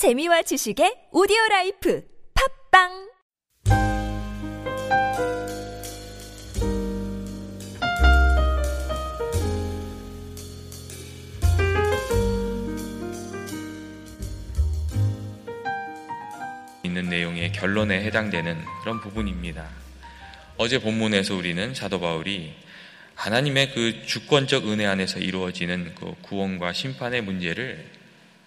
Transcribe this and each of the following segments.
재미와 지식의 오디오 라이프 팟빵 있는 내용의 결론에 해당되는 그런 부분입니다. 어제 본문에서 우리는 사도 바울이 하나님의 그 주권적 은혜 안에서 이루어지는 그 구원과 심판의 문제를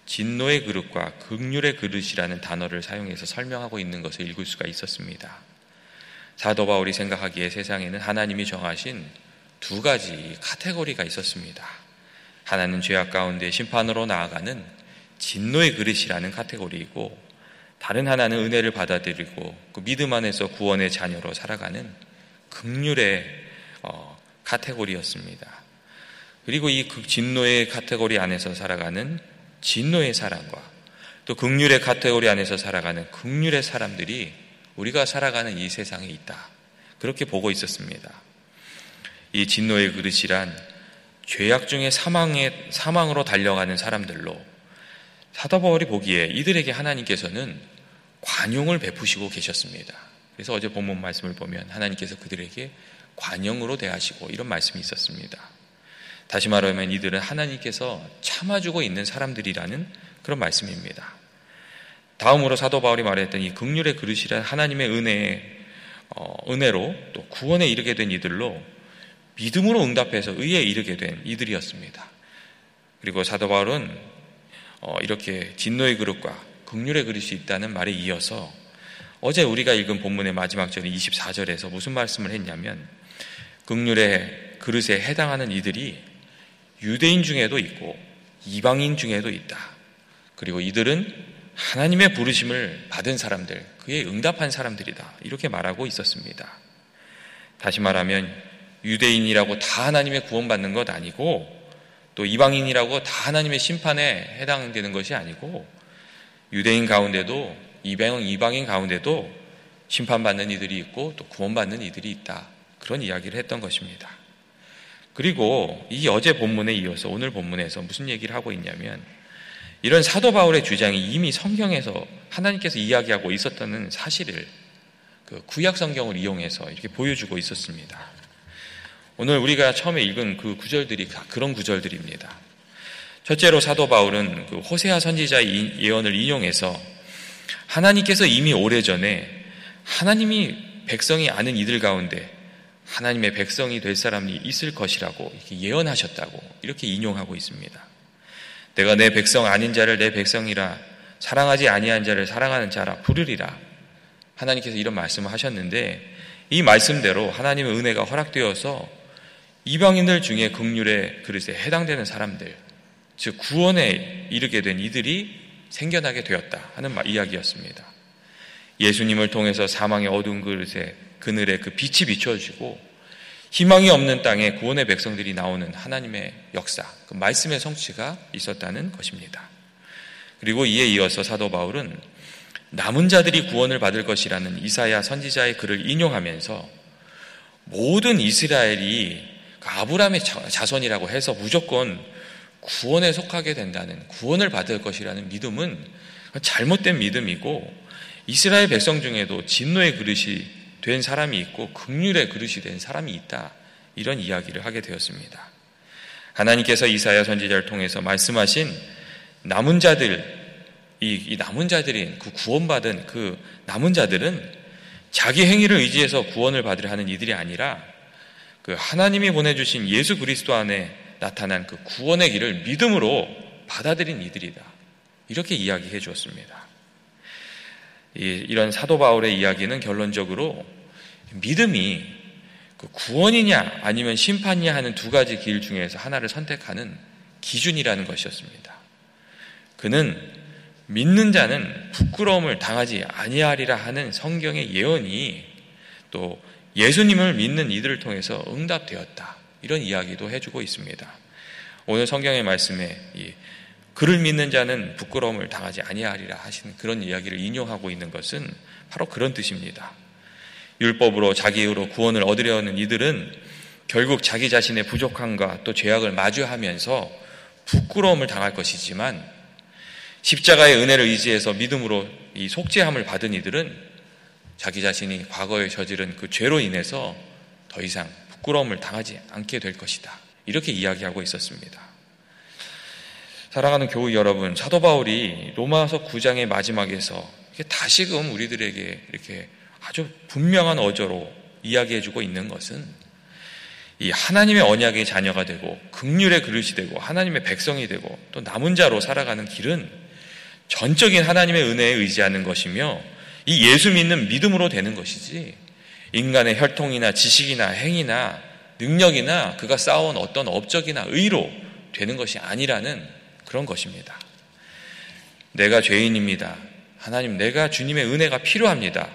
진노의 그릇과 극률의 그릇이라는 단어를 사용해서 설명하고 있는 것을 읽을 수가 있었습니다. 사도 바울이 생각하기에 세상에는 하나님이 정하신 두 가지 카테고리가 있었습니다. 하나는 죄악 가운데 심판으로 나아가는 진노의 그릇이라는 카테고리이고 다른 하나는 은혜를 받아들이고 그 믿음 안에서 구원의 자녀로 살아가는 극률의 어, 카테고리였습니다. 그리고 이 진노의 카테고리 안에서 살아가는 진노의 사람과 또 긍휼의 카테고리 안에서 살아가는 긍휼의 사람들이 우리가 살아가는 이 세상에 있다. 그렇게 보고 있었습니다. 이 진노의 그릇이란 죄악 중에 사망에, 사망으로 달려가는 사람들로 사도 바울이 보기에 이들에게 하나님께서는 관용을 베푸시고 계셨습니다. 그래서 어제 본문 말씀을 보면 하나님께서 그들에게 관용으로 대하시고 이런 말씀이 있었습니다. 다시 말하면 이들은 하나님께서 참아주고 있는 사람들이라는 그런 말씀입니다. 다음으로 사도 바울이 말했던 이 극률의 그릇이란 하나님의 은혜의 어, 은혜로 또 구원에 이르게 된 이들로 믿음으로 응답해서 의에 이르게 된 이들이었습니다. 그리고 사도 바울은 어, 이렇게 진노의 그릇과 극률의 그릇이 있다는 말에 이어서 어제 우리가 읽은 본문의 마지막 절인 24절에서 무슨 말씀을 했냐면 극률의 그릇에 해당하는 이들이 유대인 중에도 있고 이방인 중에도 있다. 그리고 이들은 하나님의 부르심을 받은 사람들, 그에 응답한 사람들이다. 이렇게 말하고 있었습니다. 다시 말하면 유대인이라고 다 하나님의 구원받는 것 아니고 또 이방인이라고 다 하나님의 심판에 해당되는 것이 아니고 유대인 가운데도 이방, 이방인 가운데도 심판받는 이들이 있고 또 구원받는 이들이 있다. 그런 이야기를 했던 것입니다. 그리고 이 어제 본문에 이어서 오늘 본문에서 무슨 얘기를 하고 있냐면 이런 사도 바울의 주장이 이미 성경에서 하나님께서 이야기하고 있었다는 사실을 그 구약 성경을 이용해서 이렇게 보여주고 있었습니다. 오늘 우리가 처음에 읽은 그 구절들이 그런 구절들입니다. 첫째로 사도 바울은 그 호세아 선지자의 예언을 인용해서 하나님께서 이미 오래전에 하나님이 백성이 아는 이들 가운데 하나님의 백성이 될 사람이 있을 것이라고 예언하셨다고 이렇게 인용하고 있습니다. 내가 내 백성 아닌 자를 내 백성이라 사랑하지 아니한 자를 사랑하는 자라 부르리라. 하나님께서 이런 말씀을 하셨는데 이 말씀대로 하나님의 은혜가 허락되어서 이방인들 중에 극률의 그릇에 해당되는 사람들, 즉 구원에 이르게 된 이들이 생겨나게 되었다 하는 이야기였습니다. 예수님을 통해서 사망의 어두운 그릇에 그늘에 그 빛이 비춰지고 희망이 없는 땅에 구원의 백성들이 나오는 하나님의 역사, 그 말씀의 성취가 있었다는 것입니다. 그리고 이에 이어서 사도 바울은 남은 자들이 구원을 받을 것이라는 이사야 선지자의 글을 인용하면서 모든 이스라엘이 그 아브라함의 자손이라고 해서 무조건 구원에 속하게 된다는 구원을 받을 것이라는 믿음은 잘못된 믿음이고 이스라엘 백성 중에도 진노의 그릇이 된 사람이 있고 극률의 그릇이 된 사람이 있다. 이런 이야기를 하게 되었습니다. 하나님께서 이사야 선지자를 통해서 말씀하신 남은 자들, 이, 이 남은 자들인 그 구원받은 그 남은 자들은 자기 행위를 의지해서 구원을 받으려 하는 이들이 아니라 그 하나님이 보내주신 예수 그리스도 안에 나타난 그 구원의 길을 믿음으로 받아들인 이들이다. 이렇게 이야기해 주었습니다. 이런 사도 바울의 이야기는 결론적으로 믿음이 그 구원이냐 아니면 심판이냐 하는 두 가지 길 중에서 하나를 선택하는 기준이라는 것이었습니다. 그는 믿는 자는 부끄러움을 당하지 아니하리라 하는 성경의 예언이 또 예수님을 믿는 이들을 통해서 응답되었다. 이런 이야기도 해주고 있습니다. 오늘 성경의 말씀에 그를 믿는 자는 부끄러움을 당하지 아니하리라 하시는 그런 이야기를 인용하고 있는 것은 바로 그런 뜻입니다. 율법으로 자기 의로 구원을 얻으려 하는 이들은 결국 자기 자신의 부족함과 또 죄악을 마주하면서 부끄러움을 당할 것이지만 십자가의 은혜를 의지해서 믿음으로 이 속죄함을 받은 이들은 자기 자신이 과거에 저지른 그 죄로 인해서 더 이상 부끄러움을 당하지 않게 될 것이다. 이렇게 이야기하고 있었습니다. 사랑하는 교우 여러분, 사도 바울이 로마서 9장의 마지막에서 다시금 우리들에게 이렇게 아주 분명한 어조로 이야기해주고 있는 것은 이 하나님의 언약의 자녀가 되고 극률의 그릇이 되고 하나님의 백성이 되고 또 남은 자로 살아가는 길은 전적인 하나님의 은혜에 의지하는 것이며 이 예수 믿는 믿음으로 되는 것이지 인간의 혈통이나 지식이나 행위나 능력이나 그가 쌓아온 어떤 업적이나 의로 되는 것이 아니라는 그런 것입니다. 내가 죄인입니다. 하나님, 내가 주님의 은혜가 필요합니다.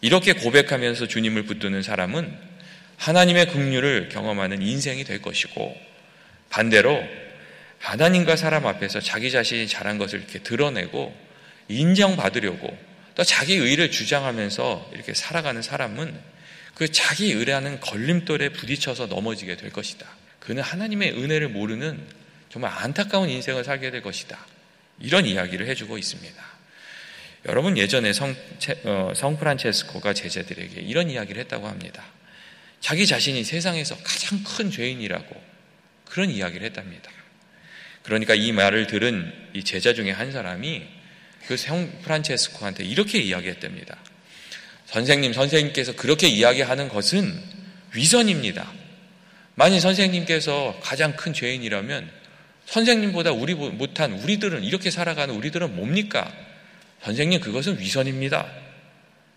이렇게 고백하면서 주님을 붙드는 사람은 하나님의 긍휼을 경험하는 인생이 될 것이고 반대로 하나님과 사람 앞에서 자기 자신이 잘한 것을 이렇게 드러내고 인정받으려고 또 자기 의를 주장하면서 이렇게 살아가는 사람은 그 자기 의라는 걸림돌에 부딪혀서 넘어지게 될 것이다. 그는 하나님의 은혜를 모르는 정말 안타까운 인생을 살게 될 것이다. 이런 이야기를 해주고 있습니다. 여러분 예전에 성, 어, 성 프란체스코가 제자들에게 이런 이야기를 했다고 합니다. 자기 자신이 세상에서 가장 큰 죄인이라고 그런 이야기를 했답니다. 그러니까 이 말을 들은 이 제자 중에 한 사람이 그 성 프란체스코한테 이렇게 이야기했답니다. 선생님, 선생님께서 그렇게 이야기하는 것은 위선입니다. 만일 선생님께서 가장 큰 죄인이라면 선생님보다 우리 못한 우리들은 이렇게 살아가는 우리들은 뭡니까? 선생님 그것은 위선입니다.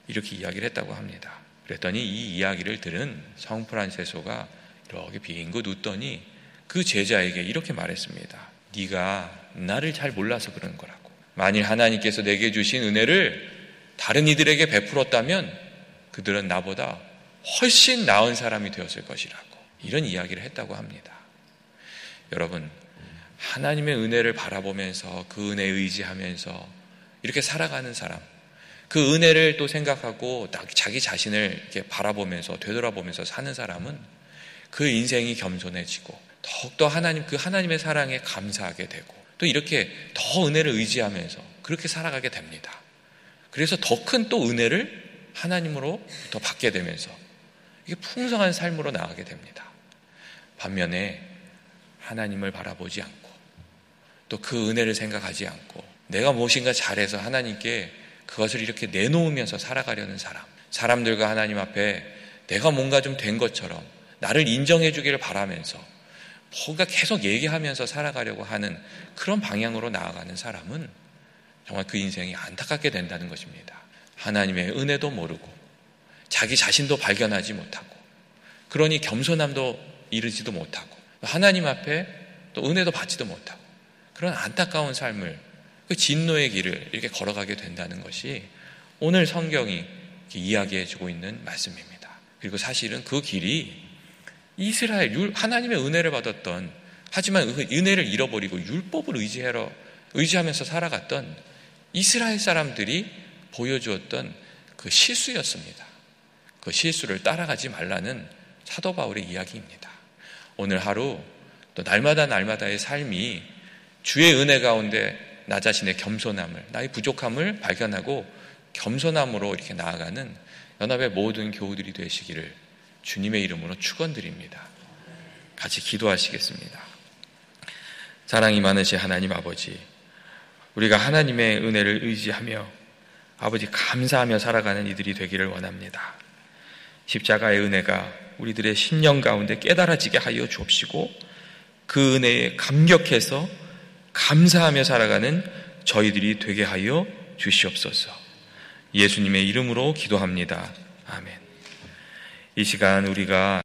이렇게 이야기를 했다고 합니다. 그랬더니 이 이야기를 들은 성 프란세소가 이렇게 빙긋 웃더니 그 제자에게 이렇게 말했습니다. 네가 나를 잘 몰라서 그런 거라고. 만일 하나님께서 내게 주신 은혜를 다른 이들에게 베풀었다면 그들은 나보다 훨씬 나은 사람이 되었을 것이라고. 이런 이야기를 했다고 합니다. 여러분, 하나님의 은혜를 바라보면서 그 은혜에 의지하면서 이렇게 살아가는 사람, 그 은혜를 또 생각하고 자기 자신을 이렇게 바라보면서 되돌아보면서 사는 사람은 그 인생이 겸손해지고 더욱더 하나님 그 하나님의 사랑에 감사하게 되고 또 이렇게 더 은혜를 의지하면서 그렇게 살아가게 됩니다. 그래서 더 큰 또 은혜를 하나님으로 더 받게 되면서 이게 풍성한 삶으로 나가게 됩니다. 반면에 하나님을 바라보지 않고 또 그 은혜를 생각하지 않고 내가 무엇인가 잘해서 하나님께 그것을 이렇게 내놓으면서 살아가려는 사람. 사람들과 하나님 앞에 내가 뭔가 좀 된 것처럼 나를 인정해 주기를 바라면서 뭔가 계속 얘기하면서 살아가려고 하는 그런 방향으로 나아가는 사람은 정말 그 인생이 안타깝게 된다는 것입니다. 하나님의 은혜도 모르고 자기 자신도 발견하지 못하고 그러니 겸손함도 이르지도 못하고 하나님 앞에 또 은혜도 받지도 못하고 그런 안타까운 삶을 그 진노의 길을 이렇게 걸어가게 된다는 것이 오늘 성경이 이야기해 주고 있는 말씀입니다. 그리고 사실은 그 길이 이스라엘 하나님의 은혜를 받았던 하지만 그 은혜를 잃어버리고 율법을 의지하러 의지하면서 살아갔던 이스라엘 사람들이 보여주었던 그 실수였습니다. 그 실수를 따라가지 말라는 사도 바울의 이야기입니다. 오늘 하루 또 날마다 날마다의 삶이 주의 은혜 가운데 나 자신의 겸손함을, 나의 부족함을 발견하고 겸손함으로 이렇게 나아가는 연합의 모든 교우들이 되시기를 주님의 이름으로 축원드립니다. 같이 기도하시겠습니다. 사랑이 많으신 하나님 아버지, 우리가 하나님의 은혜를 의지하며 아버지 감사하며 살아가는 이들이 되기를 원합니다. 십자가의 은혜가 우리들의 심령 가운데 깨달아지게 하여 주옵시고 그 은혜에 감격해서 감사하며 살아가는 저희들이 되게 하여 주시옵소서. 예수님의 이름으로 기도합니다. 아멘. 이 시간 우리가